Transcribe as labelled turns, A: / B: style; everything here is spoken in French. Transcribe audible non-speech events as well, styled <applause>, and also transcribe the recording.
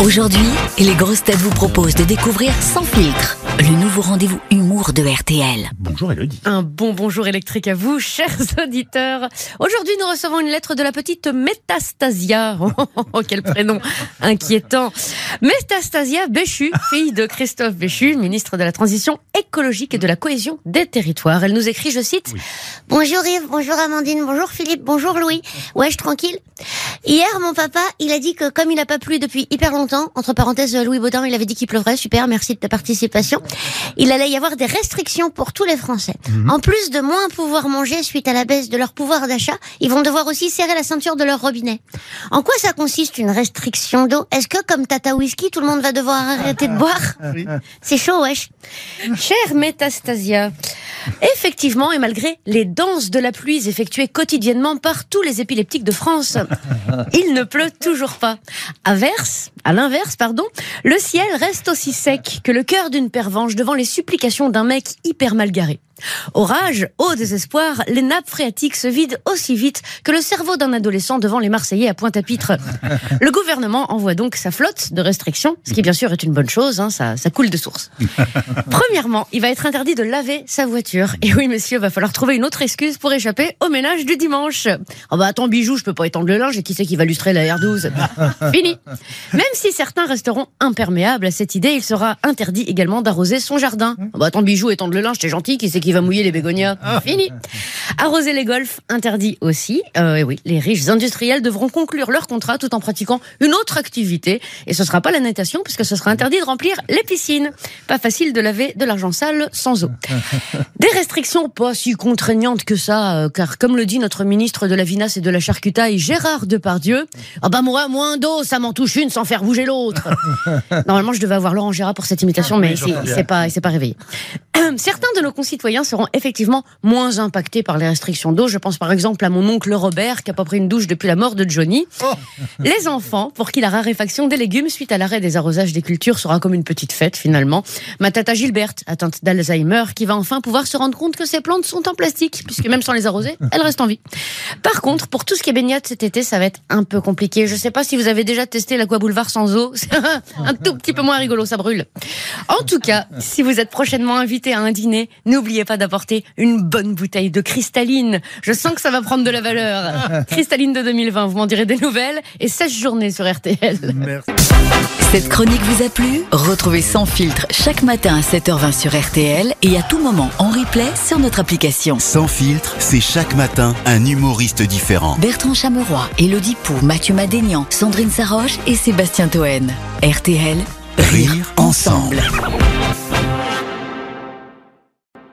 A: Aujourd'hui, les grosses têtes vous proposent de découvrir Sans filtre, le nouveau rendez-vous humour de RTL.
B: Bonjour Elodie.
C: Un bon bonjour électrique à vous, chers <laughs> auditeurs. Aujourd'hui, nous recevons une lettre de la petite Métastasia. <laughs> Oh, quel prénom inquiétant. Métastasia Béchu, fille de Christophe Béchu, ministre de la Transition écologique et de la cohésion des territoires. Elle nous écrit, je cite,
D: Bonjour Yves, bonjour Amandine, bonjour Philippe, bonjour Louis. Ouais, je tranquille. Hier, mon papa, il a dit que comme il n'a pas plu depuis hyper longtemps, entre parenthèses, Louis Baudin, il avait dit qu'il pleurait, super, merci de ta participation, il allait y avoir des restrictions pour tous les Français. En plus de moins pouvoir manger suite à la baisse de leur pouvoir d'achat, ils vont devoir aussi serrer la ceinture de leur robinet. En quoi ça consiste une restriction d'eau? Est-ce que comme Tata Whisky, tout le monde va devoir arrêter de boire? <laughs> C'est chaud, wesh.
C: Chère Métastasia, effectivement, et malgré les danses de la pluie effectuées quotidiennement par tous les épileptiques de France, <laughs> il ne pleut toujours pas. Averse, à l'inverse, pardon, le ciel reste aussi sec que le cœur d'une pervenche devant les supplications d'un mec hyper mal garé. Orage, au désespoir, les nappes phréatiques se vident aussi vite que le cerveau d'un adolescent devant les Marseillais à Pointe-à-Pitre. <laughs> Le gouvernement envoie donc sa flotte de restrictions, ce qui bien sûr est une bonne chose, hein, ça, ça coule de source. <laughs> Premièrement, il va être interdit de laver sa voiture. Et oui, messieurs, va falloir trouver une autre excuse pour échapper au ménage du dimanche. Oh bah attends, bijou, je peux pas étendre le linge et qui c'est qui va lustrer la R12 <laughs> Fini. Même si certains resteront imperméables à cette idée, il sera interdit également d'arroser son jardin. Oh bah attends, bijou, étendre le linge, t'es gentil, qui c'est qui va mouiller les bégonias Fini. Arroser les golfs, interdit aussi. Euh, et oui, les riches industriels devront conclure leur contrat tout en pratiquant une autre activité. Et ce sera pas la natation, puisque ce sera interdit de remplir les piscines. Pas facile de laver de l'argent sale sans eau. <laughs> Des restrictions pas si contraignantes que ça, euh, car comme le dit notre ministre de la Vinasse et de la Charcutaille, Gérard Depardieu, ah bah moi, moins d'eau, ça m'en touche une sans faire bouger l'autre. Normalement, je devais avoir Laurent Gérard pour cette imitation, mais c'est c'est pas, il s'est pas réveillé. <clears throat> Certains de nos concitoyens seront effectivement moins impactés par les restrictions d'eau. Je pense par exemple à mon oncle Robert qui a pas pris une douche depuis la mort de Johnny. Les enfants, pour qui la raréfaction des légumes suite à l'arrêt des arrosages des cultures sera comme une petite fête finalement. Ma tata Gilberte, atteinte d'Alzheimer, qui va enfin pouvoir se rendre compte que ses plantes sont en plastique, puisque même sans les arroser, <laughs> elles restent en vie. Par contre, pour tout ce qui est baignade cet été, ça va être un peu compliqué. Je sais pas si vous avez déjà testé l'Aqua Boulevard sans eau. <laughs> C'est un, un tout petit peu moins rigolo, ça brûle. En tout cas, si vous êtes prochainement invité à un dîner, n'oubliez pas d'apporter une bonne bouteille de cristalline. Je sens que ça va prendre de la valeur. <laughs> Cristalline de 2020, vous m'en direz des nouvelles. Et 16 journées sur RTL.
A: Cette chronique vous a plu? Retrouvez Sans filtre chaque matin à 7h20 sur RTL et à tout moment en replay sur notre application.
E: Sans filtre, c'est chaque matin un humoriste différent.
A: Bertrand Chameroy, Elodie Pou, Mathieu Madénian, Sandrine Saroche et Sébastien Toen. RTL, rire,
E: Rire ensemble.
A: ensemble.